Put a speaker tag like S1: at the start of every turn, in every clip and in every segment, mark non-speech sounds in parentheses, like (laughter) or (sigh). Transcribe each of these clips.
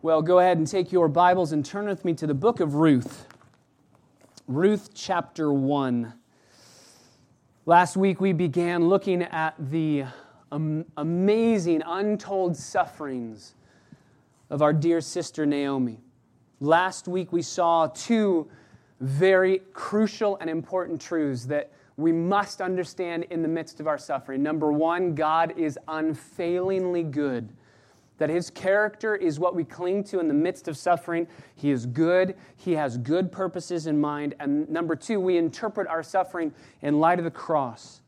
S1: Well, go ahead and take your Bibles and turn with me to the book of Ruth. Ruth chapter 1. Last week we began looking at the amazing, untold sufferings of our dear sister Naomi. Last week we saw two very crucial and important truths that we must understand in the midst of our suffering. Number one, God is unfailingly good that his character is what we cling to in the midst of suffering. He is good, he has good purposes in mind. And number two, we interpret our suffering in light of the cross.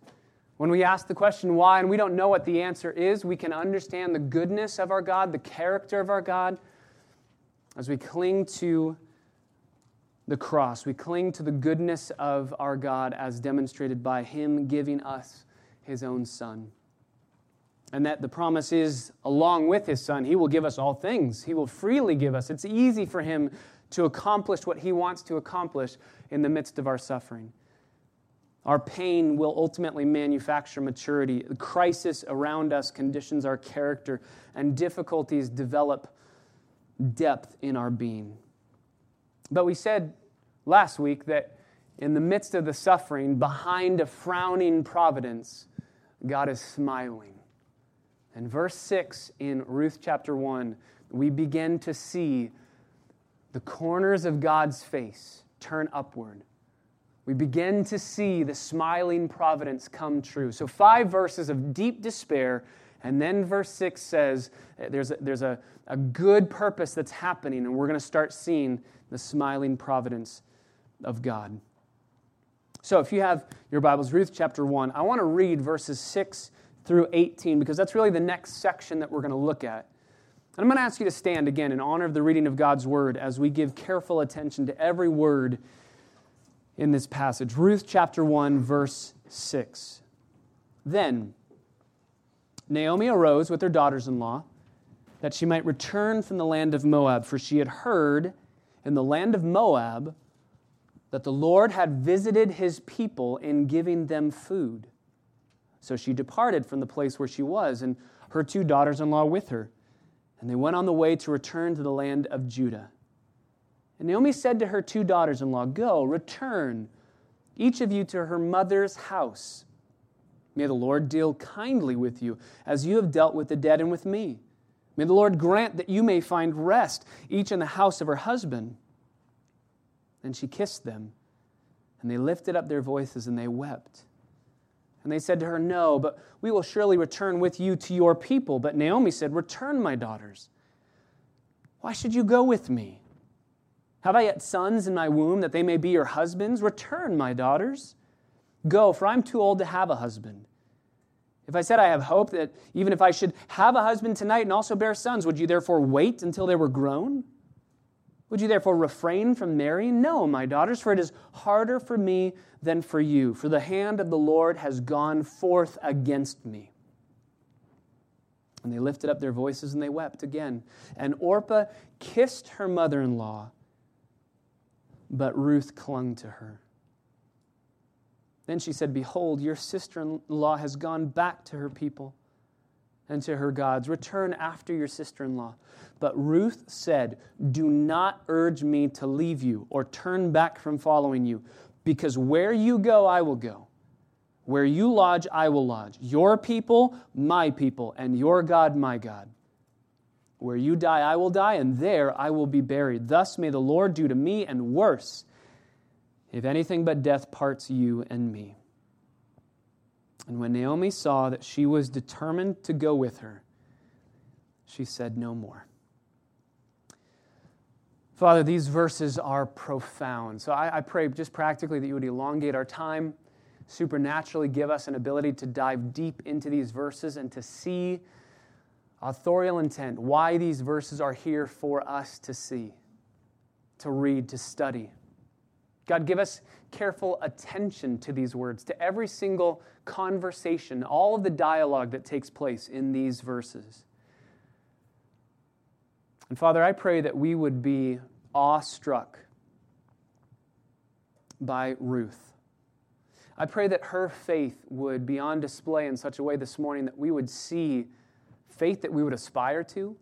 S1: When we ask the question why and we don't know what the answer is, we can understand the goodness of our God, the character of our God, as we cling to the cross. We cling to the goodness of our God as demonstrated by Him giving us His own Son. And that the promise is, along with his son, he will give us all things. He will freely give us. It's easy for him to accomplish what he wants to accomplish in the midst of our suffering. Our pain will ultimately manufacture maturity. The crisis around us conditions our character, and difficulties develop depth in our being. But we said last week that in the midst of the suffering, behind a frowning providence, God is smiling. And verse 6 in Ruth chapter 1, we begin to see the corners of God's face turn upward. We begin to see the smiling providence come true. So, five verses of deep despair, and then verse 6 says eh, there's a, there's a, a good purpose that's happening, and we're going to start seeing the smiling providence of God. So, if you have your Bibles, Ruth chapter 1, I want to read verses 6 through 18, because that's really the next section that we're going to look at. And I'm going to ask you to stand again in honor of the reading of God's word as we give careful attention to every word in this passage. Ruth chapter 1, verse 6. Then Naomi arose with her daughters in law that she might return from the land of Moab, for she had heard in the land of Moab that the Lord had visited his people in giving them food. So she departed from the place where she was, and her two daughters in law with her. And they went on the way to return to the land of Judah. And Naomi said to her two daughters in law, Go, return, each of you to her mother's house. May the Lord deal kindly with you, as you have dealt with the dead and with me. May the Lord grant that you may find rest, each in the house of her husband. Then she kissed them, and they lifted up their voices and they wept. And they said to her, No, but we will surely return with you to your people. But Naomi said, Return, my daughters. Why should you go with me? Have I yet sons in my womb that they may be your husbands? Return, my daughters. Go, for I'm too old to have a husband. If I said I have hope that even if I should have a husband tonight and also bear sons, would you therefore wait until they were grown? Would you therefore refrain from marrying? No, my daughters, for it is harder for me than for you, for the hand of the Lord has gone forth against me. And they lifted up their voices and they wept again. And Orpah kissed her mother in law, but Ruth clung to her. Then she said, Behold, your sister in law has gone back to her people and to her gods. Return after your sister in law. But Ruth said, Do not urge me to leave you or turn back from following you, because where you go, I will go. Where you lodge, I will lodge. Your people, my people, and your God, my God. Where you die, I will die, and there I will be buried. Thus may the Lord do to me, and worse, if anything but death parts you and me. And when Naomi saw that she was determined to go with her, she said no more. Father, these verses are profound. So I, I, pray just practically that you would elongate our time, supernaturally give us an ability to dive deep into these verses and to see authorial intent, why these verses are here for us to see, to read, to study. God, give us careful attention to these words, to every single conversation, all of the dialogue that takes place in these verses. And Father, I pray that we would be awestruck by Ruth. I pray that her faith would be on display in such a way this morning that we would see faith that we would aspire to,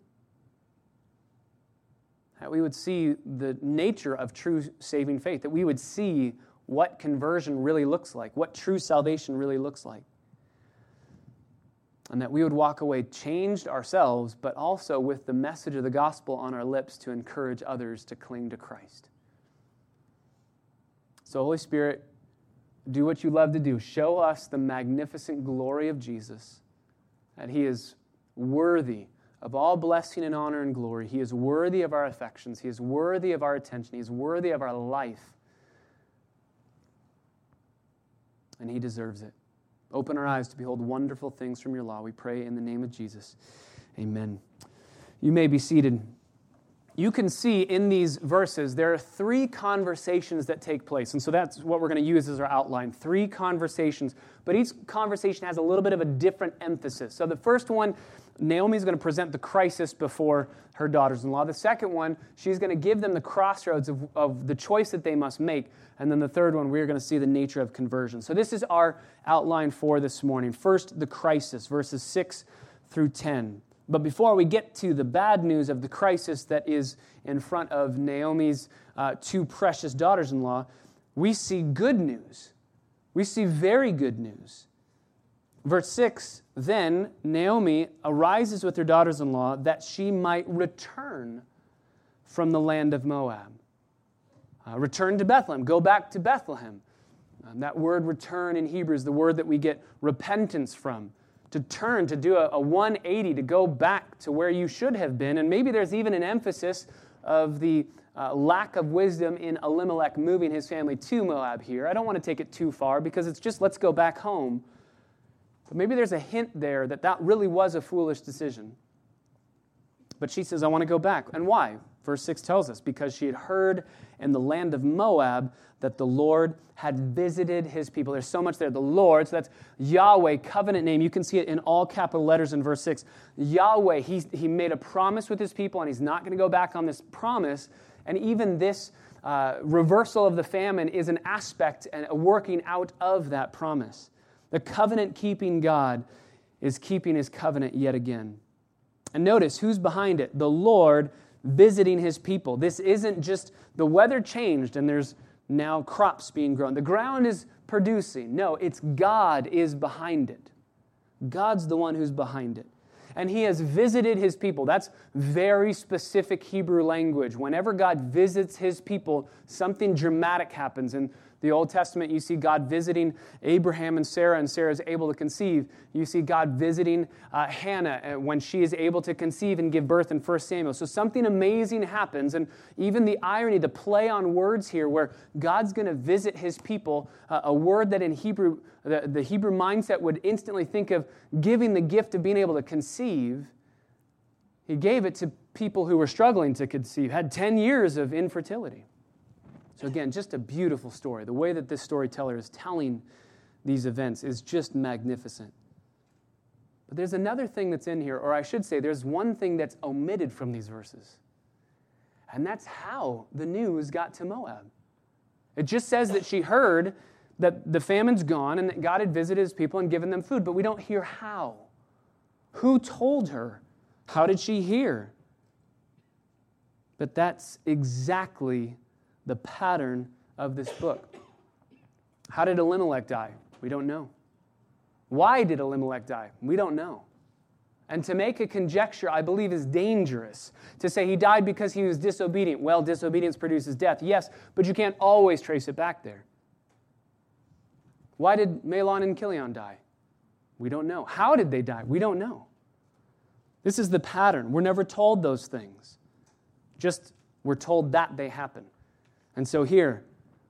S1: that we would see the nature of true saving faith, that we would see what conversion really looks like, what true salvation really looks like. And that we would walk away changed ourselves, but also with the message of the gospel on our lips to encourage others to cling to Christ. So, Holy Spirit, do what you love to do. Show us the magnificent glory of Jesus, that He is worthy of all blessing and honor and glory. He is worthy of our affections. He is worthy of our attention. He is worthy of our life. And He deserves it. Open our eyes to behold wonderful things from your law. We pray in the name of Jesus. Amen. You may be seated. You can see in these verses there are three conversations that take place. And so that's what we're going to use as our outline. Three conversations. But each conversation has a little bit of a different emphasis. So the first one Naomi is going to present the crisis before her daughters in law. The second one, she's going to give them the crossroads of, of the choice that they must make. And then the third one, we're going to see the nature of conversion. So this is our outline for this morning. First, the crisis, verses 6 through 10. But before we get to the bad news of the crisis that is in front of Naomi's uh, two precious daughters in law, we see good news. We see very good news. Verse 6 Then Naomi arises with her daughters in law that she might return from the land of Moab. Uh, return to Bethlehem, go back to Bethlehem. Um, that word return in Hebrew is the word that we get repentance from. To turn, to do a, a 180, to go back to where you should have been. And maybe there's even an emphasis of the uh, lack of wisdom in Elimelech moving his family to Moab here. I don't want to take it too far because it's just let's go back home. Maybe there's a hint there that that really was a foolish decision. But she says, I want to go back. And why? Verse 6 tells us because she had heard in the land of Moab that the Lord had visited his people. There's so much there. The Lord, so that's Yahweh, covenant name. You can see it in all capital letters in verse 6. Yahweh, he, he made a promise with his people, and he's not going to go back on this promise. And even this uh, reversal of the famine is an aspect and a working out of that promise. The covenant keeping God is keeping his covenant yet again. And notice who's behind it? The Lord visiting his people. This isn't just the weather changed and there's now crops being grown. The ground is producing. No, it's God is behind it. God's the one who's behind it. And he has visited his people. That's very specific Hebrew language. Whenever God visits his people, something dramatic happens. And the Old Testament, you see God visiting Abraham and Sarah, and Sarah is able to conceive. You see God visiting uh, Hannah uh, when she is able to conceive and give birth in 1 Samuel. So something amazing happens. And even the irony, the play on words here, where God's going to visit his people, uh, a word that in Hebrew, the, the Hebrew mindset would instantly think of giving the gift of being able to conceive. He gave it to people who were struggling to conceive, had 10 years of infertility. So, again, just a beautiful story. The way that this storyteller is telling these events is just magnificent. But there's another thing that's in here, or I should say, there's one thing that's omitted from these verses. And that's how the news got to Moab. It just says that she heard that the famine's gone and that God had visited his people and given them food, but we don't hear how. Who told her? How did she hear? But that's exactly the pattern of this book. How did Elimelech die? We don't know. Why did Elimelech die? We don't know. And to make a conjecture, I believe, is dangerous. To say he died because he was disobedient. Well, disobedience produces death, yes, but you can't always trace it back there. Why did Mahlon and Chilion die? We don't know. How did they die? We don't know. This is the pattern. We're never told those things, just we're told that they happen. And so here,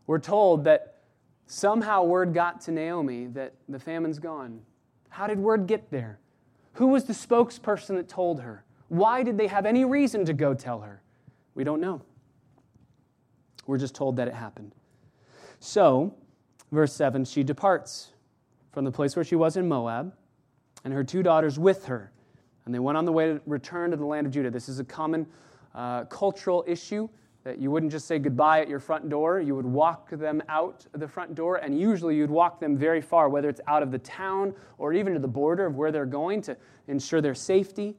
S1: we're told that somehow word got to Naomi that the famine's gone. How did word get there? Who was the spokesperson that told her? Why did they have any reason to go tell her? We don't know. We're just told that it happened. So, verse 7 she departs from the place where she was in Moab, and her two daughters with her. And they went on the way to return to the land of Judah. This is a common uh, cultural issue that you wouldn't just say goodbye at your front door. You would walk them out the front door, and usually you'd walk them very far, whether it's out of the town or even to the border of where they're going to ensure their safety.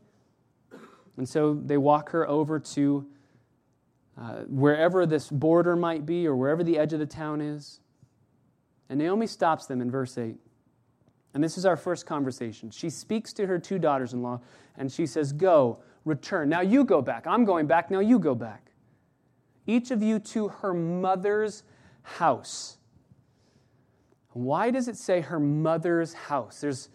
S1: And so they walk her over to uh, wherever this border might be or wherever the edge of the town is. And Naomi stops them in verse 8. And this is our first conversation. She speaks to her two daughters in law and she says, Go, return. Now you go back. I'm going back. Now you go back. Each of you to her mother's house. Why does it say her mother's house? There's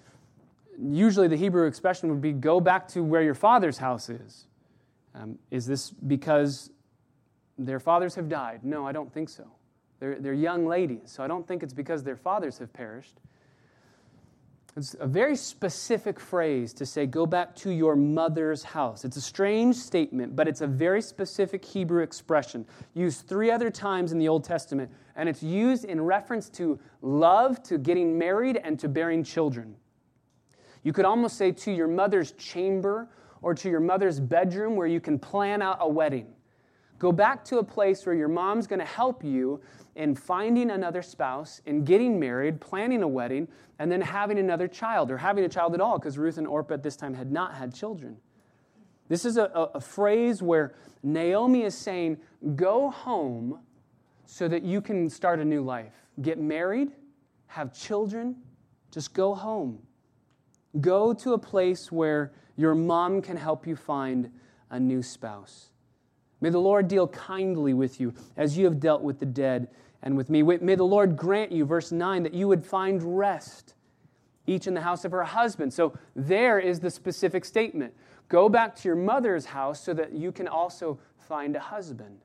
S1: usually the Hebrew expression would be go back to where your father's house is. Um, is this because their fathers have died? No, I don't think so. They're, they're young ladies, so I don't think it's because their fathers have perished. It's a very specific phrase to say, go back to your mother's house. It's a strange statement, but it's a very specific Hebrew expression, used three other times in the Old Testament, and it's used in reference to love, to getting married, and to bearing children. You could almost say to your mother's chamber or to your mother's bedroom where you can plan out a wedding. Go back to a place where your mom's going to help you in finding another spouse, in getting married, planning a wedding, and then having another child, or having a child at all, because Ruth and Orpah at this time had not had children. This is a, a, a phrase where Naomi is saying, Go home so that you can start a new life. Get married, have children, just go home. Go to a place where your mom can help you find a new spouse. May the Lord deal kindly with you as you have dealt with the dead and with me. May the Lord grant you, verse 9, that you would find rest, each in the house of her husband. So there is the specific statement go back to your mother's house so that you can also find a husband.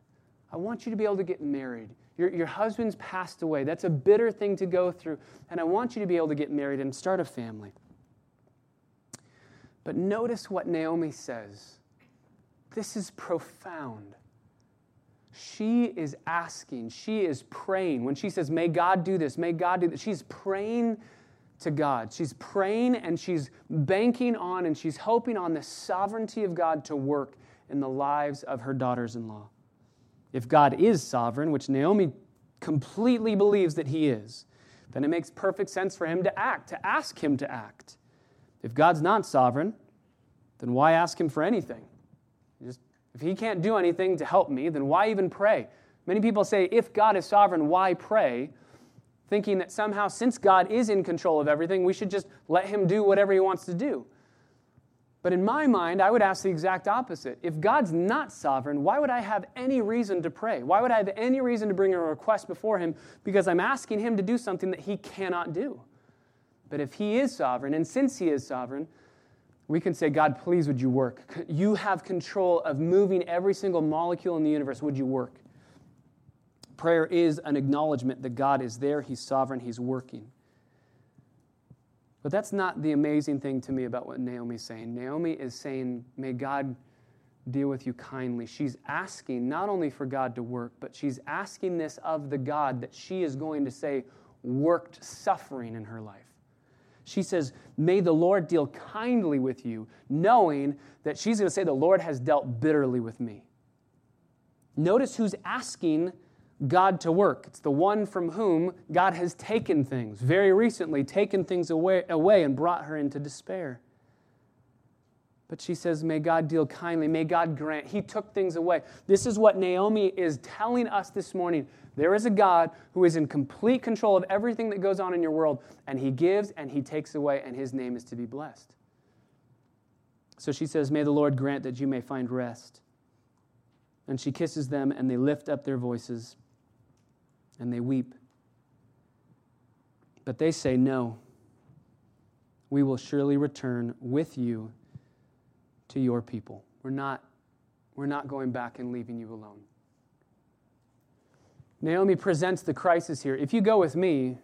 S1: I want you to be able to get married. Your, your husband's passed away. That's a bitter thing to go through. And I want you to be able to get married and start a family. But notice what Naomi says. This is profound. She is asking, she is praying. When she says, May God do this, may God do this, she's praying to God. She's praying and she's banking on and she's hoping on the sovereignty of God to work in the lives of her daughters in law. If God is sovereign, which Naomi completely believes that he is, then it makes perfect sense for him to act, to ask him to act. If God's not sovereign, then why ask him for anything? If he can't do anything to help me, then why even pray? Many people say, if God is sovereign, why pray? Thinking that somehow, since God is in control of everything, we should just let him do whatever he wants to do. But in my mind, I would ask the exact opposite. If God's not sovereign, why would I have any reason to pray? Why would I have any reason to bring a request before him? Because I'm asking him to do something that he cannot do. But if he is sovereign, and since he is sovereign, we can say, God, please, would you work? You have control of moving every single molecule in the universe. Would you work? Prayer is an acknowledgement that God is there, He's sovereign, He's working. But that's not the amazing thing to me about what Naomi's saying. Naomi is saying, May God deal with you kindly. She's asking not only for God to work, but she's asking this of the God that she is going to say worked suffering in her life. She says, May the Lord deal kindly with you, knowing that she's going to say, The Lord has dealt bitterly with me. Notice who's asking God to work. It's the one from whom God has taken things, very recently taken things away, away and brought her into despair. But she says, May God deal kindly. May God grant. He took things away. This is what Naomi is telling us this morning. There is a God who is in complete control of everything that goes on in your world, and He gives and He takes away, and His name is to be blessed. So she says, May the Lord grant that you may find rest. And she kisses them, and they lift up their voices, and they weep. But they say, No, we will surely return with you to your people. We're not, we're not going back and leaving you alone. Naomi presents the crisis here. If you go with me,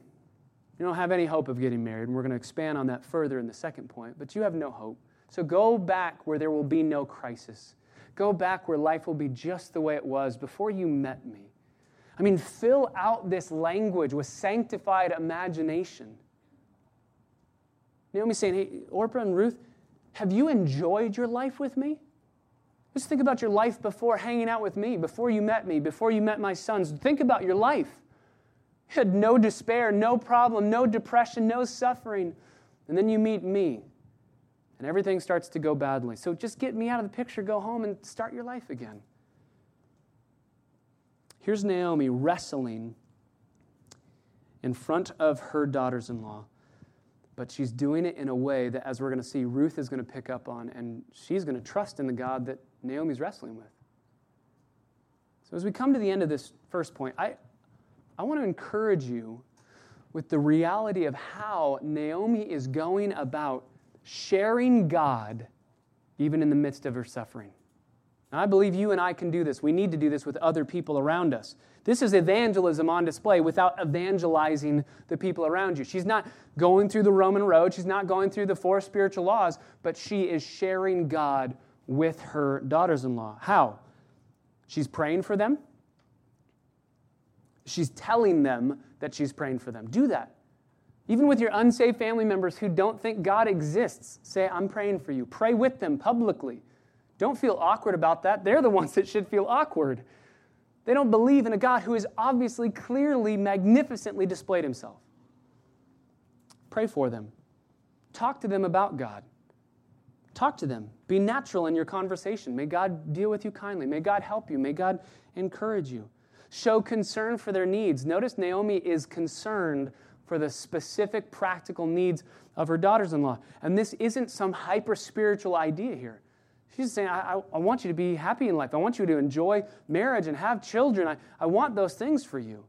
S1: you don't have any hope of getting married. And we're going to expand on that further in the second point, but you have no hope. So go back where there will be no crisis. Go back where life will be just the way it was before you met me. I mean, fill out this language with sanctified imagination. Naomi's saying, hey, Orpah and Ruth, have you enjoyed your life with me? Just think about your life before hanging out with me, before you met me, before you met my sons. Think about your life. You had no despair, no problem, no depression, no suffering. And then you meet me, and everything starts to go badly. So just get me out of the picture, go home, and start your life again. Here's Naomi wrestling in front of her daughters in law, but she's doing it in a way that, as we're going to see, Ruth is going to pick up on, and she's going to trust in the God that Naomi's wrestling with. So, as we come to the end of this first point, I, I want to encourage you with the reality of how Naomi is going about sharing God even in the midst of her suffering. Now, I believe you and I can do this. We need to do this with other people around us. This is evangelism on display without evangelizing the people around you. She's not going through the Roman road, she's not going through the four spiritual laws, but she is sharing God with her daughters in law. How? She's praying for them. She's telling them that she's praying for them. Do that. Even with your unsaved family members who don't think God exists, say, I'm praying for you. Pray with them publicly. Don't feel awkward about that. They're the (laughs) ones that should feel awkward. They don't believe in a God who has obviously, clearly, magnificently displayed himself. Pray for them. Talk to them about God. Talk to them. Be natural in your conversation. May God deal with you kindly. May God help you. May God encourage you. Show concern for their needs. Notice Naomi is concerned for the specific practical needs of her daughters in law. And this isn't some hyper spiritual idea here. She's saying, I, I, I, want you to be happy in life. I want you to enjoy marriage and have children. I, I want those things for you.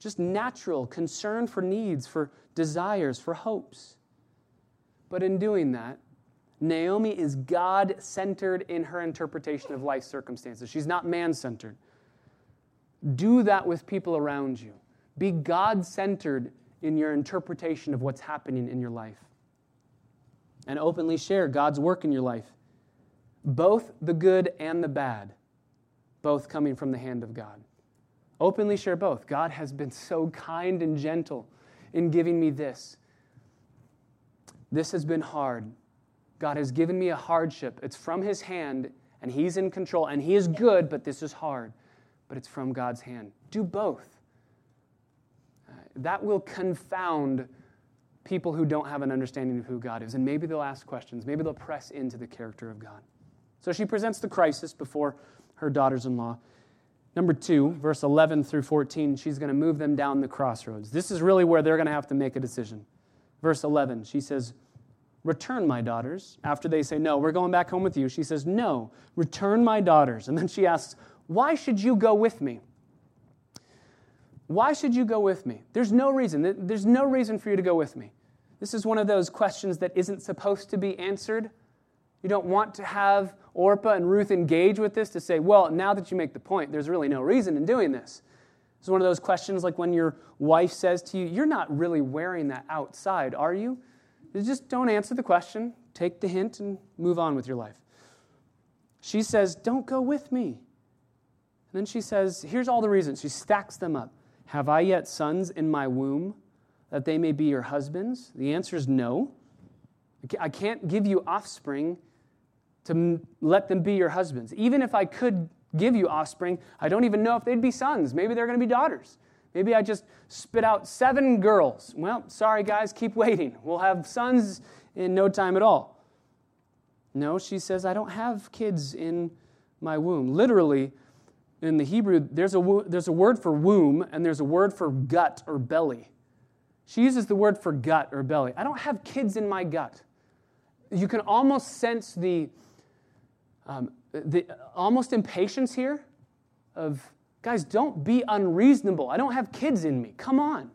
S1: Just natural concern for needs, for desires, for hopes. But in doing that, Naomi is God centered in her interpretation of life circumstances. She's not man centered. Do that with people around you. Be God centered in your interpretation of what's happening in your life. And openly share God's work in your life, both the good and the bad, both coming from the hand of God. Openly share both. God has been so kind and gentle in giving me this. This has been hard. God has given me a hardship. It's from His hand, and He's in control, and He is good, but this is hard. But it's from God's hand. Do both uh, that will confound people who don't have an understanding of who God is. And maybe they'll ask questions. Maybe they'll press into the character of God. So she presents the crisis before her daughters in law. Number two, verse 11 through 14, she's going to move them down the crossroads. This is really where they're going to have to make a decision. Verse 11, she says, Return, my daughters. After they say, No, we're going back home with you, she says, No, return, my daughters. And then she asks, Why should you go with me? Why should you go with me? There's no reason. There's no reason for you to go with me. This is one of those questions that isn't supposed to be answered. You don't want to have Orpah and Ruth engage with this to say, well, now that you make the point, there's really no reason in doing this. It's one of those questions like when your wife says to you, You're not really wearing that outside, are you? you just don't answer the question, take the hint, and move on with your life. She says, Don't go with me. And then she says, Here's all the reasons. She stacks them up. Have I yet sons in my womb that they may be your husbands? The answer is no. I can't give you offspring to let them be your husbands. Even if I could give you offspring, I don't even know if they'd be sons. Maybe they're going to be daughters. Maybe I just spit out seven girls. Well, sorry, guys, keep waiting. We'll have sons in no time at all. No, she says, I don't have kids in my womb. Literally, in the Hebrew, there's a, there's a word for womb and there's a word for gut or belly. She uses the word for gut or belly. I don't have kids in my gut. You can almost sense the, um, the almost impatience here of, guys, don't be unreasonable. I don't have kids in me. Come on,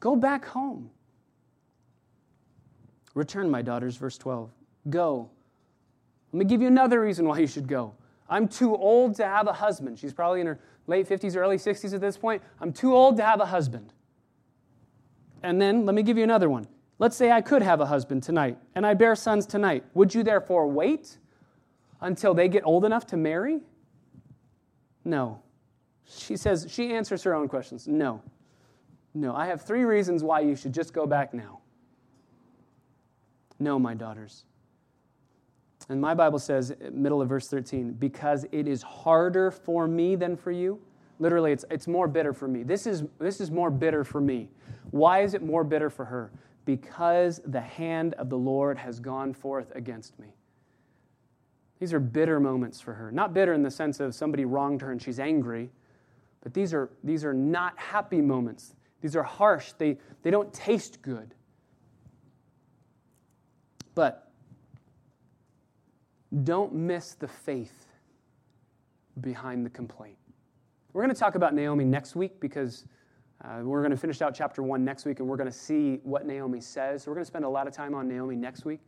S1: go back home. Return, my daughters, verse 12. Go. Let me give you another reason why you should go. I'm too old to have a husband. She's probably in her late 50s or early 60s at this point. I'm too old to have a husband. And then let me give you another one. Let's say I could have a husband tonight and I bear sons tonight. Would you therefore wait until they get old enough to marry? No. She says, she answers her own questions. No. No. I have three reasons why you should just go back now. No, my daughters. And my Bible says, middle of verse 13, because it is harder for me than for you. Literally, it's, it's more bitter for me. This is, this is more bitter for me. Why is it more bitter for her? Because the hand of the Lord has gone forth against me. These are bitter moments for her. Not bitter in the sense of somebody wronged her and she's angry, But these are, these are not happy moments. These are harsh. They, they don't taste good. But don't miss the faith behind the complaint. We're going to talk about Naomi next week because uh, we're going to finish out chapter one next week and we're going to see what Naomi says. So we're going to spend a lot of time on Naomi next week.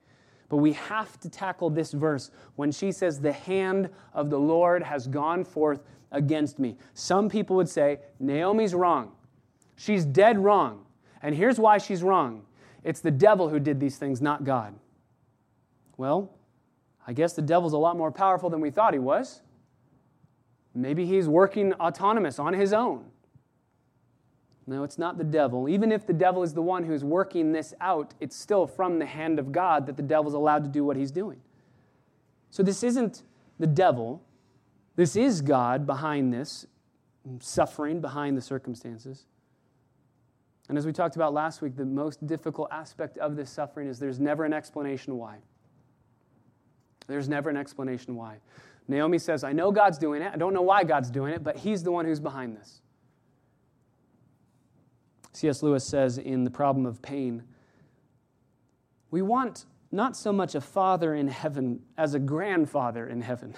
S1: But we have to tackle this verse when she says, The hand of the Lord has gone forth against me. Some people would say, Naomi's wrong. She's dead wrong. And here's why she's wrong it's the devil who did these things, not God. Well, I guess the devil's a lot more powerful than we thought he was. Maybe he's working autonomous on his own. No, it's not the devil. Even if the devil is the one who's working this out, it's still from the hand of God that the devil's allowed to do what he's doing. So this isn't the devil. This is God behind this, suffering behind the circumstances. And as we talked about last week, the most difficult aspect of this suffering is there's never an explanation why. There's never an explanation why. Naomi says, I know God's doing it. I don't know why God's doing it, but He's the one who's behind this. C.S. Lewis says in The Problem of Pain, we want not so much a father in heaven as a grandfather in heaven,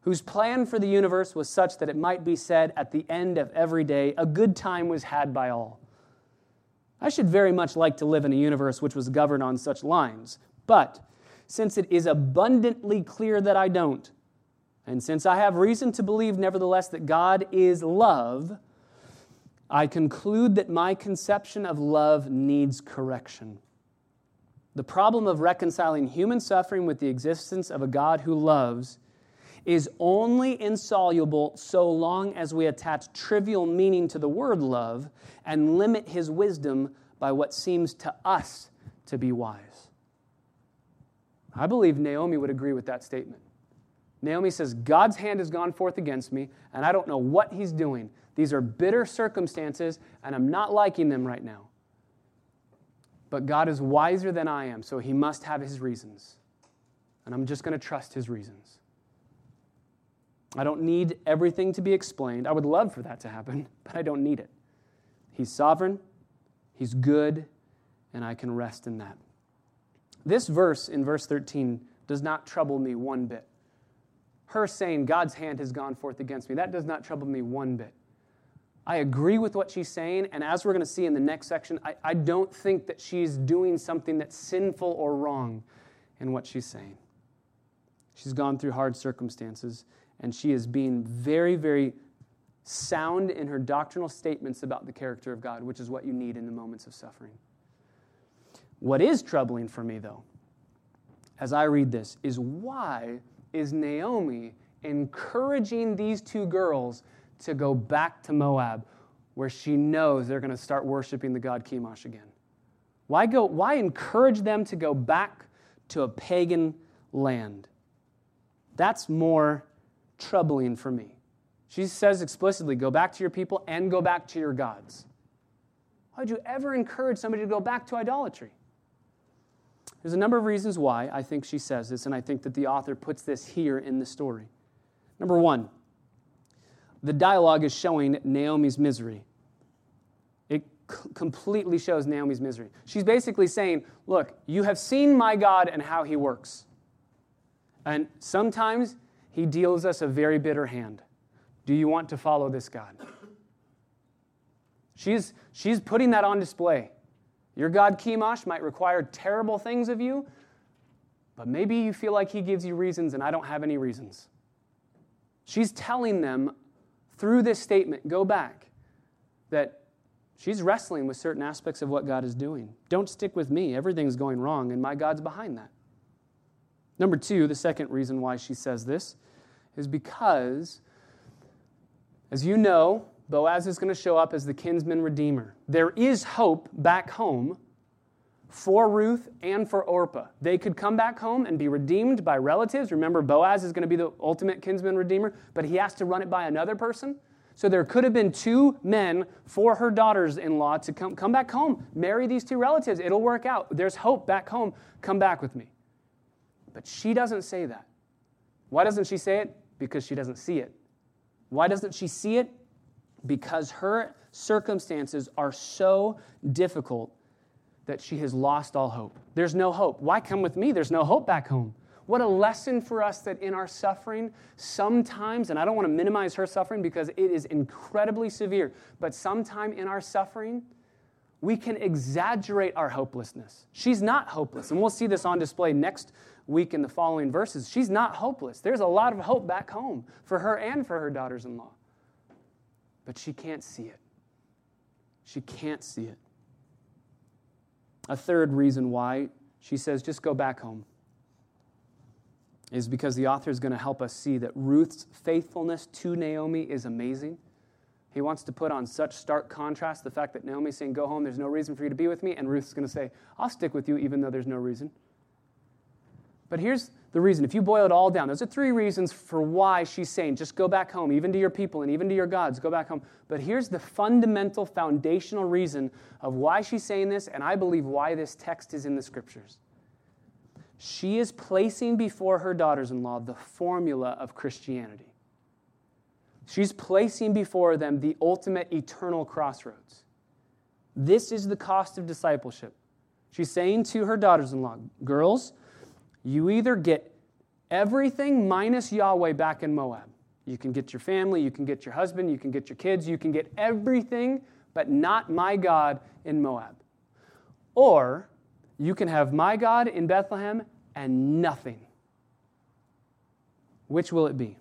S1: whose plan for the universe was such that it might be said at the end of every day, a good time was had by all. I should very much like to live in a universe which was governed on such lines, but since it is abundantly clear that I don't, and since I have reason to believe, nevertheless, that God is love, I conclude that my conception of love needs correction. The problem of reconciling human suffering with the existence of a God who loves is only insoluble so long as we attach trivial meaning to the word love and limit his wisdom by what seems to us to be wise. I believe Naomi would agree with that statement. Naomi says, God's hand has gone forth against me, and I don't know what he's doing. These are bitter circumstances, and I'm not liking them right now. But God is wiser than I am, so he must have his reasons. And I'm just going to trust his reasons. I don't need everything to be explained. I would love for that to happen, (laughs) but I don't need it. He's sovereign, he's good, and I can rest in that. This verse in verse 13 does not trouble me one bit. Her saying, God's hand has gone forth against me, that does not trouble me one bit. I agree with what she's saying, and as we're going to see in the next section, I, I don't think that she's doing something that's sinful or wrong in what she's saying. She's gone through hard circumstances, and she is being very, very sound in her doctrinal statements about the character of God, which is what you need in the moments of suffering. What is troubling for me, though, as I read this, is why is Naomi encouraging these two girls to go back to Moab, where she knows they're going to start worshiping the god Chemosh again? Why, go, why encourage them to go back to a pagan land? That's more troubling for me. She says explicitly go back to your people and go back to your gods. Why would you ever encourage somebody to go back to idolatry? There's a number of reasons why I think she says this, and I think that the author puts this here in the story. Number one, the dialogue is showing Naomi's misery. It c- completely shows Naomi's misery. She's basically saying, Look, you have seen my God and how he works. And sometimes he deals us a very bitter hand. Do you want to follow this God? She's, she's putting that on display. Your God, Chemosh, might require terrible things of you, but maybe you feel like he gives you reasons and I don't have any reasons. She's telling them through this statement, go back, that she's wrestling with certain aspects of what God is doing. Don't stick with me. Everything's going wrong, and my God's behind that. Number two, the second reason why she says this is because, as you know, Boaz is going to show up as the kinsman redeemer. There is hope back home for Ruth and for Orpah. They could come back home and be redeemed by relatives. Remember, Boaz is going to be the ultimate kinsman redeemer, but he has to run it by another person. So there could have been two men for her daughters in law to come, come back home, marry these two relatives. It'll work out. There's hope back home. Come back with me. But she doesn't say that. Why doesn't she say it? Because she doesn't see it. Why doesn't she see it? because her circumstances are so difficult that she has lost all hope. There's no hope. Why come with me? There's no hope back home. What a lesson for us that in our suffering, sometimes, and I don't want to minimize her suffering because it is incredibly severe, but sometime in our suffering, we can exaggerate our hopelessness. She's not hopeless, and we'll see this on display next week in the following verses. She's not hopeless. There's a lot of hope back home for her and for her daughters in law, but she can't see it. She can't see it. A third reason why she says, just go back home, is because the author is going to help us see that Ruth's faithfulness to Naomi is amazing. He wants to put on such stark contrast the fact that Naomi's saying, Go home, there's no reason for you to be with me. And Ruth's going to say, I'll stick with you even though there's no reason. But here's the reason. If you boil it all down, those are three reasons for why she's saying, just go back home, even to your people and even to your gods, go back home. But here's the fundamental, foundational reason of why she's saying this, and I believe why this text is in the scriptures. She is placing before her daughters in law the formula of Christianity. She's placing before them the ultimate eternal crossroads. This is the cost of discipleship. She's saying to her daughters in law, girls, you either get everything minus Yahweh back in Moab. You can get your family, you can get your husband, you can get your kids, you can get everything, but not my God in Moab. Or you can have my God in Bethlehem and nothing. Which will it be?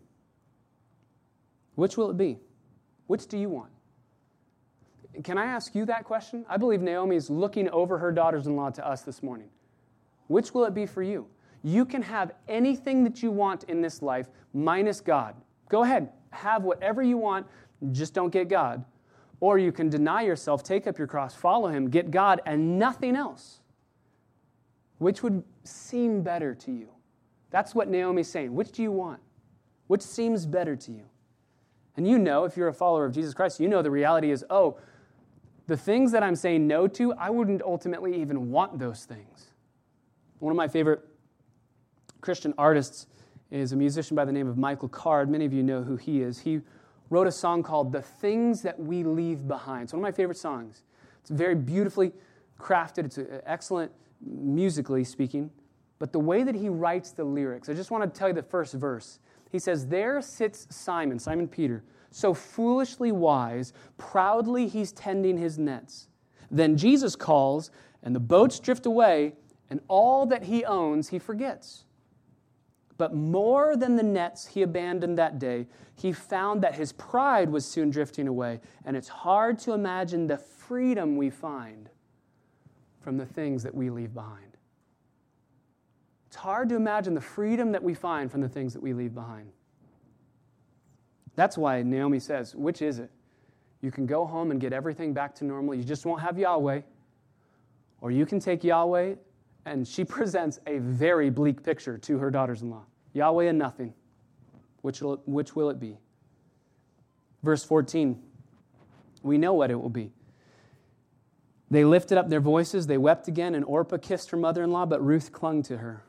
S1: Which will it be? Which do you want? Can I ask you that question? I believe Naomi is looking over her daughters in law to us this morning. Which will it be for you? You can have anything that you want in this life minus God. Go ahead, have whatever you want, just don't get God. Or you can deny yourself, take up your cross, follow Him, get God, and nothing else. Which would seem better to you? That's what Naomi's saying. Which do you want? Which seems better to you? And you know, if you're a follower of Jesus Christ, you know the reality is oh, the things that I'm saying no to, I wouldn't ultimately even want those things. One of my favorite Christian artists is a musician by the name of Michael Card. Many of you know who he is. He wrote a song called The Things That We Leave Behind. It's one of my favorite songs. It's very beautifully crafted, it's uh, excellent musically speaking. But the way that he writes the lyrics, I just want to tell you the first verse. He says, There sits Simon, Simon Peter, so foolishly wise, proudly he's tending his nets. Then Jesus calls, and the boats drift away, and all that he owns he forgets. But more than the nets he abandoned that day, he found that his pride was soon drifting away, and it's hard to imagine the freedom we find from the things that we leave behind. It's hard to imagine the freedom that we find from the things that we leave behind. That's why Naomi says, Which is it? You can go home and get everything back to normal. You just won't have Yahweh. Or you can take Yahweh and she (laughs) presents a very bleak picture to her daughters in law Yahweh and nothing. Which will, which will it be? Verse 14, we know what it will be. They lifted up their voices, they wept again, and Orpah kissed her mother in law, but Ruth clung to her.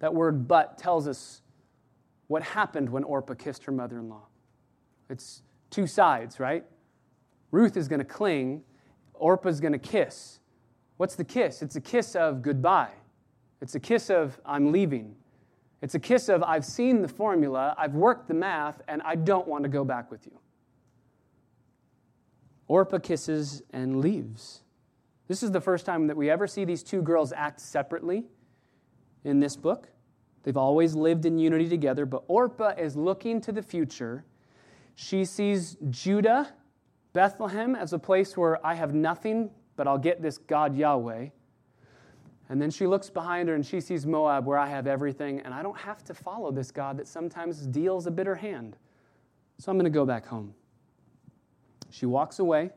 S1: That word but tells us what happened when Orpah kissed her mother in law. It's two sides, right? Ruth is going to cling, Orpah is going to kiss. What's the kiss? It's a kiss of goodbye. It's a kiss of I'm leaving. It's a kiss of I've seen the formula, I've worked the math, and I don't want to go back with you. Orpah kisses and leaves. This is the first time that we ever see these two girls act separately in this book. They've always lived in unity together, but Orpah is looking to the future. She sees Judah, Bethlehem, as a place where I have nothing but I'll get this God Yahweh. And then she looks behind her and she sees Moab, where I have everything, and I don't have to follow this God that sometimes deals a bitter hand. So I'm going to go back home. She walks away,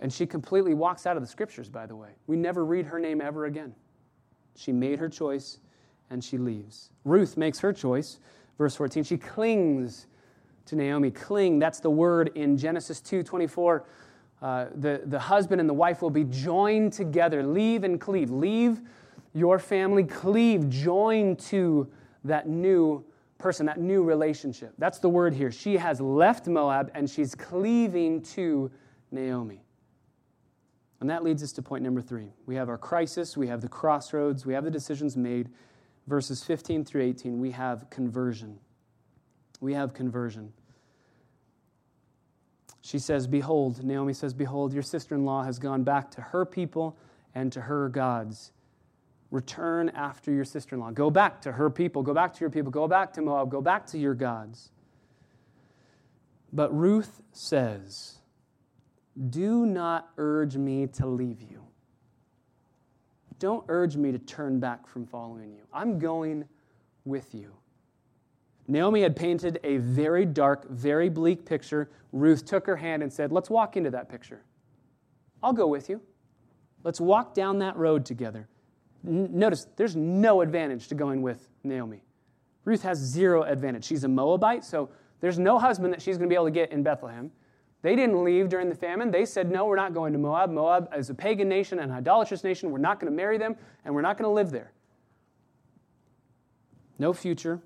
S1: and she completely walks out of the scriptures, by the way. We never read her name ever again. She made her choice, and she leaves. Ruth makes her choice. Verse 14, she clings to Naomi. Cling, that's the word in Genesis 2 24 uh, the, the husband and the wife will be joined together. Leave and cleave. Leave your family, cleave, join to that new person, that new relationship. That's the word here. She has left Moab and she's cleaving to Naomi. And that leads us to point number three. We have our crisis, we have the crossroads, we have the decisions made. Verses 15 through 18, we have conversion. We have conversion. She says, Behold, Naomi says, Behold, your sister in law has gone back to her people and to her gods. Return after your sister in law. Go back to her people. Go back to your people. Go back to Moab. Go back to your gods. But Ruth says, Do not urge me to leave you. Don't urge me to turn back from following you. I'm going with you. Naomi had painted a very dark, very bleak picture. Ruth took her hand and said, Let's walk into that picture. I'll go with you. Let's walk down that road together. Notice, there's no advantage to going with Naomi. Ruth has zero advantage. She's a Moabite, so there's no husband that she's going to be able to get in Bethlehem. They didn't leave during the famine. They said, No, we're not going to Moab. Moab is a pagan nation, an idolatrous nation. We're not going to marry them, and we're not going to live there. No future.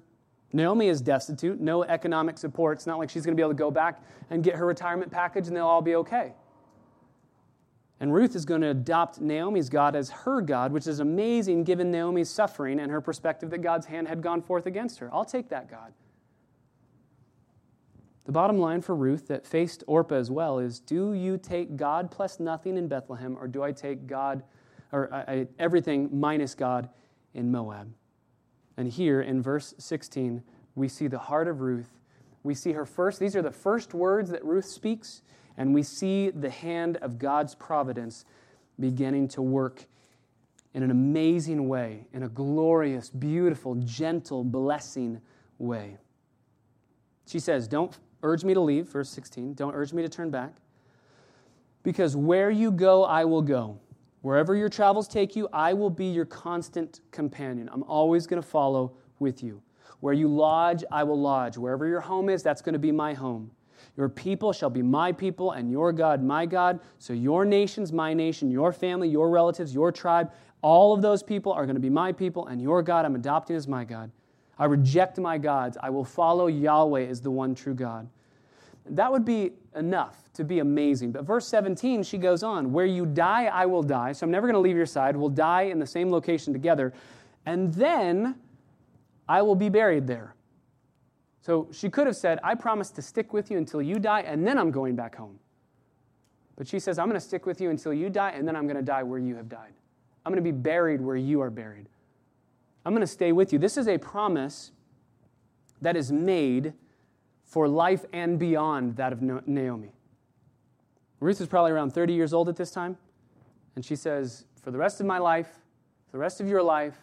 S1: Naomi is destitute, no economic support. It's not like she's going to be able to go back and get her retirement package and they'll all be okay. And Ruth is going to adopt Naomi's God as her God, which is amazing given Naomi's suffering and her perspective that God's hand had gone forth against her. I'll take that God. The bottom line for Ruth that faced Orpah as well is do you take God plus nothing in Bethlehem, or do I take God, or I, everything minus God in Moab? And here in verse 16, we see the heart of Ruth. We see her first, these are the first words that Ruth speaks and we see the hand of God's providence beginning to work in an amazing way, in a glorious, beautiful, gentle, blessing way. She says, Don't urge me to leave, verse 16. Don't urge me to turn back. Because where you go, I will go. Wherever your travels take you, I will be your constant companion. I'm always going to follow with you. Where you lodge, I will lodge. Wherever your home is, that's going to be my home. Your people shall be my people, and your God my God. So your nation's my nation, your family, your relatives, your tribe, all of those people are going to be my people, and your God I'm adopting as my God. I reject my gods. I will follow Yahweh as the one true God. That would be enough to be amazing. But verse 17, she goes on, Where you die, I will die. So I'm never going to leave your side. We'll die in the same location together. And then I will be buried there. So she could have said, I promise to stick with you until you die, and then I'm going back home. But she says, I'm going to stick with you until you die, and then I'm going to die where you have died. I'm going to be buried where you are buried. I'm going to stay with you. This is a promise that is made for life and beyond that of Naomi. Ruth is probably around 30 years old at this time, and she says, For the rest of my life, the rest of your life,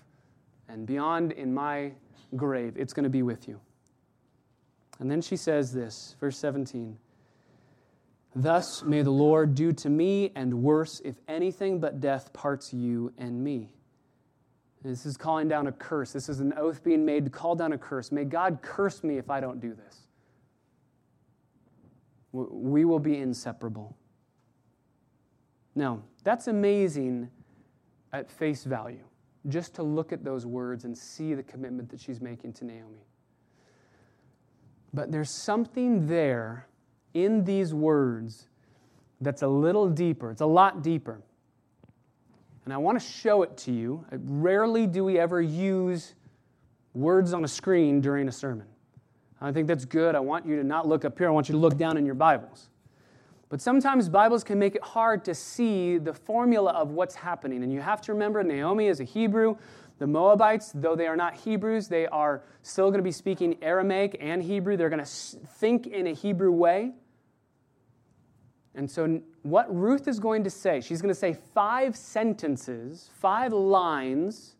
S1: and beyond in my grave, it's going to be with you. And then she says this, verse 17 Thus may the Lord do to me and worse if anything but death parts you and me. This is calling down a curse. This is an oath being made to call down a curse. May God curse me if I don't do this. We will be inseparable. Now, that's amazing at face value, just to look at those words and see the commitment that she's making to Naomi. But there's something there in these words that's a little deeper. It's a lot deeper. And I want to show it to you. Rarely do we ever use words on a screen during a sermon. I think that's good. I want you to not look up here, I want you to look down in your Bibles. But sometimes Bibles can make it hard to see the formula of what's happening. And you have to remember Naomi is a Hebrew. The Moabites, though they are not Hebrews, they are still going to be speaking Aramaic and Hebrew. They're going to think in a Hebrew way. And so, what Ruth is going to say, she's going to say five sentences, five lines,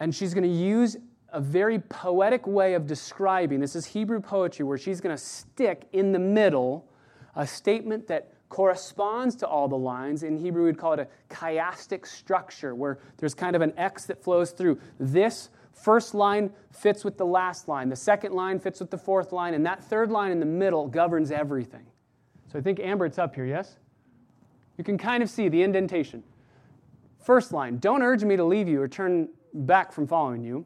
S1: and she's going to use a very poetic way of describing this is Hebrew poetry where she's going to stick in the middle a statement that corresponds to all the lines. In Hebrew, we'd call it a chiastic structure, where there's kind of an X that flows through. This first line fits with the last line, the second line fits with the fourth line, and that third line in the middle governs everything. So I think, Amber, it's up here, yes? You can kind of see the indentation. First line, don't urge me to leave you or turn back from following you.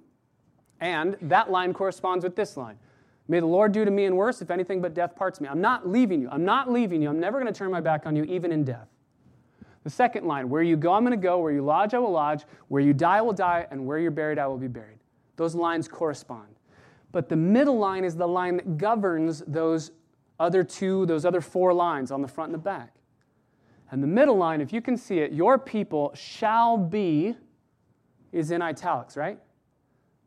S1: And that line corresponds with this line. May the Lord do to me and worse, if anything but death parts me. I'm not leaving you. I'm not leaving you. I'm never going to turn my back on you, even in death. The second line, where you go, I'm going to go. Where you lodge, I will lodge. Where you die, I will die. And where you're buried, I will be buried. Those lines correspond. But the middle line is the line that governs those other two, those other four lines on the front and the back. And the middle line, if you can see it, your people shall be, is in italics, right?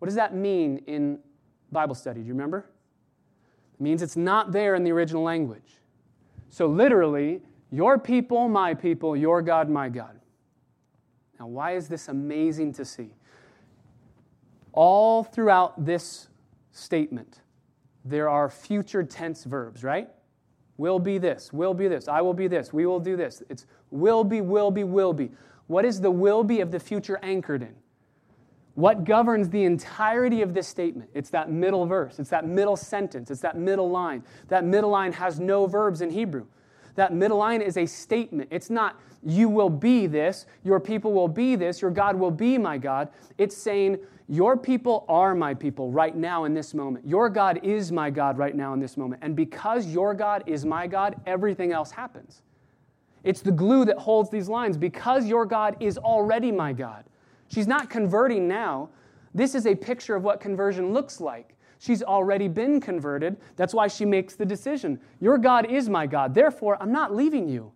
S1: What does that mean in Bible study? Do you remember? It means it's not there in the original language. So literally, your people, my people, your God, my God. Now, why is this amazing to see? All throughout this statement, there are future tense verbs, right? Will be this, will be this, I will be this, we will do this. It's will be, will be, will be. What is the will be of the future anchored in? What governs the entirety of this statement? It's that middle verse, it's that middle sentence, it's that middle line. That middle line has no verbs in Hebrew. That middle line is a statement. It's not, you will be this, your people will be this, your God will be my God. It's saying, your people are my people right now in this moment. Your God is my God right now in this moment. And because your God is my God, everything else happens. It's the glue that holds these lines. Because your God is already my God. She's not converting now. This is a picture of what conversion looks like. She's already been converted. That's why she makes the decision. Your God is my God. Therefore, I'm not leaving you.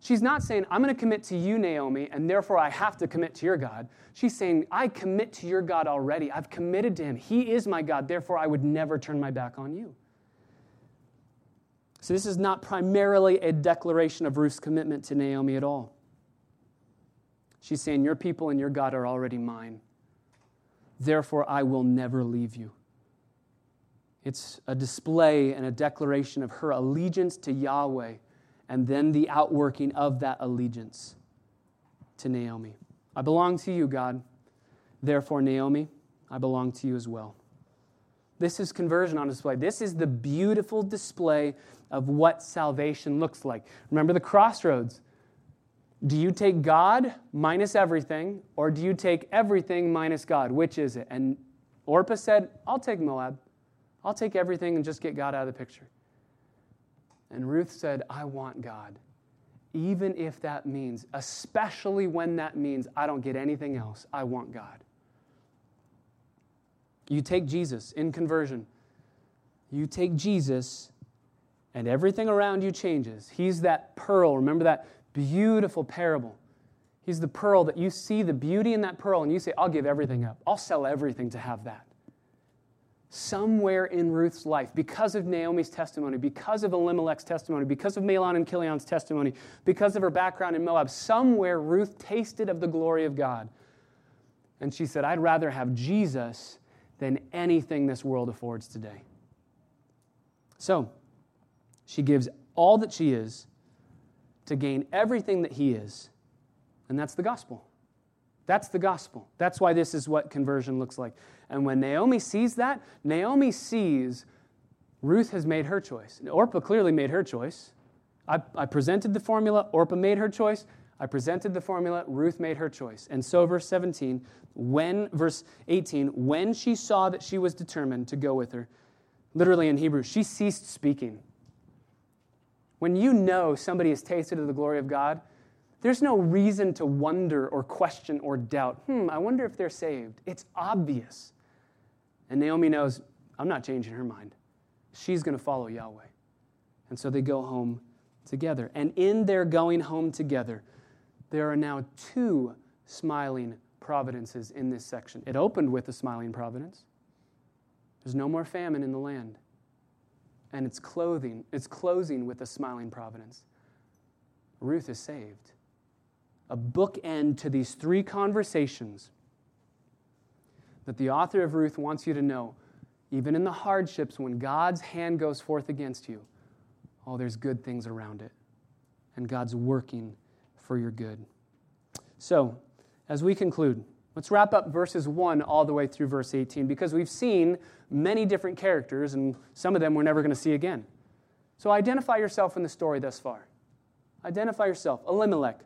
S1: She's not saying, I'm going to commit to you, Naomi, and therefore I have to commit to your God. She's saying, I commit to your God already. I've committed to him. He is my God. Therefore, I would never turn my back on you. So, this is not primarily a declaration of Ruth's commitment to Naomi at all. She's saying, Your people and your God are already mine. Therefore, I will never leave you. It's a display and a declaration of her allegiance to Yahweh and then the outworking of that allegiance to Naomi. I belong to you, God. Therefore, Naomi, I belong to you as well. This is conversion on display. This is the beautiful display of what salvation looks like. Remember the crossroads. Do you take God minus everything, or do you take everything minus God? Which is it? And Orpah said, I'll take Moab. I'll take everything and just get God out of the picture. And Ruth said, I want God. Even if that means, especially when that means I don't get anything else, I want God. You take Jesus in conversion, you take Jesus, and everything around you changes. He's that pearl. Remember that beautiful parable? He's the pearl that you see the beauty in that pearl, and you say, I'll give everything up. I'll sell everything to have that somewhere in Ruth's life, because of Naomi's testimony, because of Elimelech's testimony, because of Mahlon and Chilion's testimony, because of her background in Moab, somewhere Ruth tasted of the glory of God. And she said, I'd rather have Jesus than anything this world affords today. So, she gives all that she is to gain everything that he is, and that's the gospel. That's the gospel. That's why this is what conversion looks like. And when Naomi sees that, Naomi sees Ruth has made her choice. Orpah clearly made her choice. I, I, presented the formula, Orpah made her choice. I presented the formula, Ruth made her choice. And so, verse 17, when, verse 18, when she saw that she was determined to go with her, literally in Hebrew, she ceased speaking. When you know somebody has tasted of the glory of God, there's no reason to wonder or question or doubt. Hmm, I wonder if they're saved. It's obvious. And Naomi knows, I'm not changing her mind. She's going to follow Yahweh. And so they go home together. And in their going home together, there are now two smiling providences in this section. It opened with a smiling providence. There's no more famine in the land. And it's clothing, it's closing with a smiling providence. Ruth is saved a bookend to these three conversations that the author of Ruth wants you to know. Even in the hardships, when God's hand goes forth against you, oh, there's good things around it. And God's working for your good. So, as we conclude, let's wrap up verses 1 all the way through verse 18 because we've seen many different characters, and some of them we're never going to see again. So, identify yourself in the story thus far. Identify yourself. Elimelech,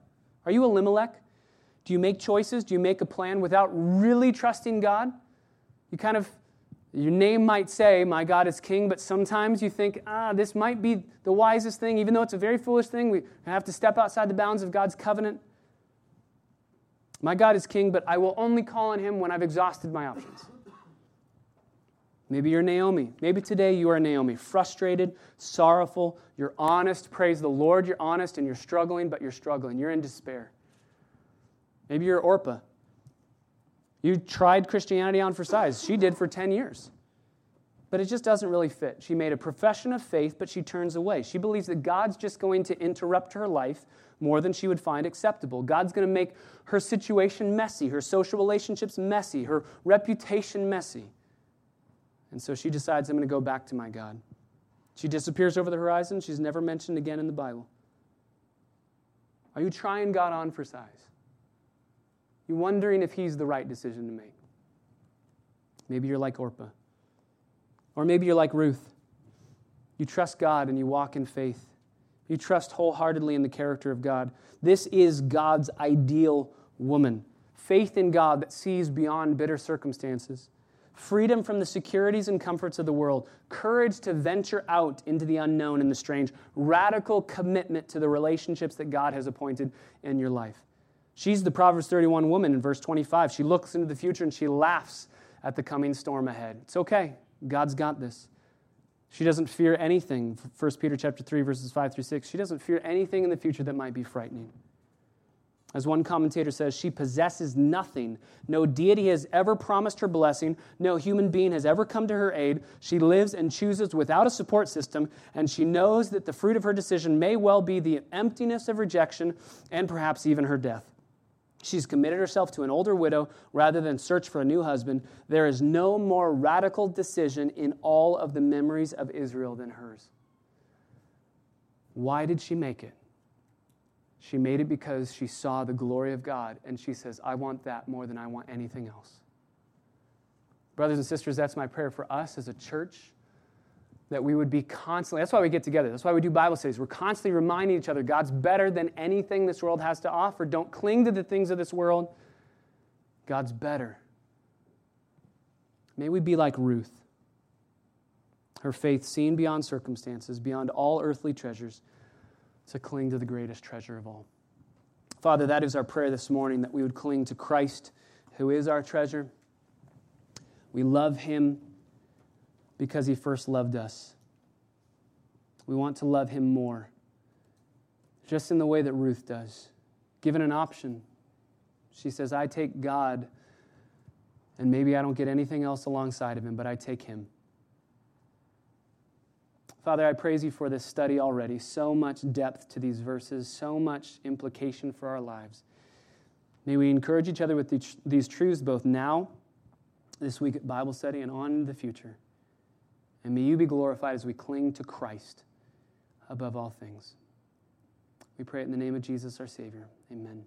S1: are you Elimelech? Do you make choices? Do you make a plan without really trusting God? You kind of, your name might say, My God is King, but sometimes you think, ah, this might be the wisest thing, even though it's a very foolish thing. We have to step outside the bounds of God's covenant. My God is King, but I will only call on Him when I've exhausted my options. Maybe you're Naomi. Maybe today you are Naomi, frustrated, sorrowful. You're honest. Praise the Lord, you're honest and you're struggling, but you're struggling. You're in despair. Maybe you're Orpah. You tried Christianity on for size. She did for 10 years. But it just doesn't really fit. She made a profession of faith, but she turns away. She believes that God's just going to interrupt her life more than she would find acceptable. God's going to make her situation messy, her social relationships messy, her reputation messy. And so she decides, I'm going to go back to my God. She disappears over the horizon. She's never mentioned again in the Bible. Are you trying God on for size? You wondering if He's the right decision to make? Maybe you're like Orpah. Or maybe you're like Ruth. You trust God and you walk in faith. You trust wholeheartedly in the character of God. This is God's ideal woman. Faith in God that sees beyond bitter circumstances freedom from the securities and comforts of the world, courage to venture out into the unknown and the strange, radical commitment to the relationships that God has appointed in your life. She's the Proverbs 31 woman in verse 25. She looks into the future and she laughs at the coming storm ahead. It's okay. God's got this. She doesn't fear anything. 1 Peter chapter 3 verses 5 through 6. She doesn't fear anything in the future that might be frightening. As one commentator says, she possesses nothing. No deity has ever promised her blessing. No human being has ever come to her aid. She lives and chooses without a support system, and she knows that the fruit of her decision may well be the emptiness of rejection and perhaps even her death. She's committed herself to an older widow rather than search for a new husband. There is no more radical decision in all of the memories of Israel than hers. Why did she make it? She made it because she saw the glory of God, and she says, I want that more than I want anything else. Brothers and sisters, that's my prayer for us as a church that we would be constantly, that's why we get together. That's why we do Bible studies. We're constantly reminding each other God's better than anything this world has to offer. Don't cling to the things of this world. God's better. May we be like Ruth. Her faith seen beyond circumstances, beyond all earthly treasures to cling to the greatest treasure of all. Father, that is our prayer this morning that we would cling to Christ, who is our treasure. We love him because he first loved us. We want to love him more, just in the way that Ruth does. Given an option, she says, I take God, and maybe I don't get anything else alongside of him, but I take him. Father, I praise you for this study already. So much depth to these verses, so much implication for our lives. May we encourage each other with these truths both now, this week at Bible study, and on in the future. And may you be glorified as we cling to Christ above all things. We pray in the name of Jesus, our Savior. Amen.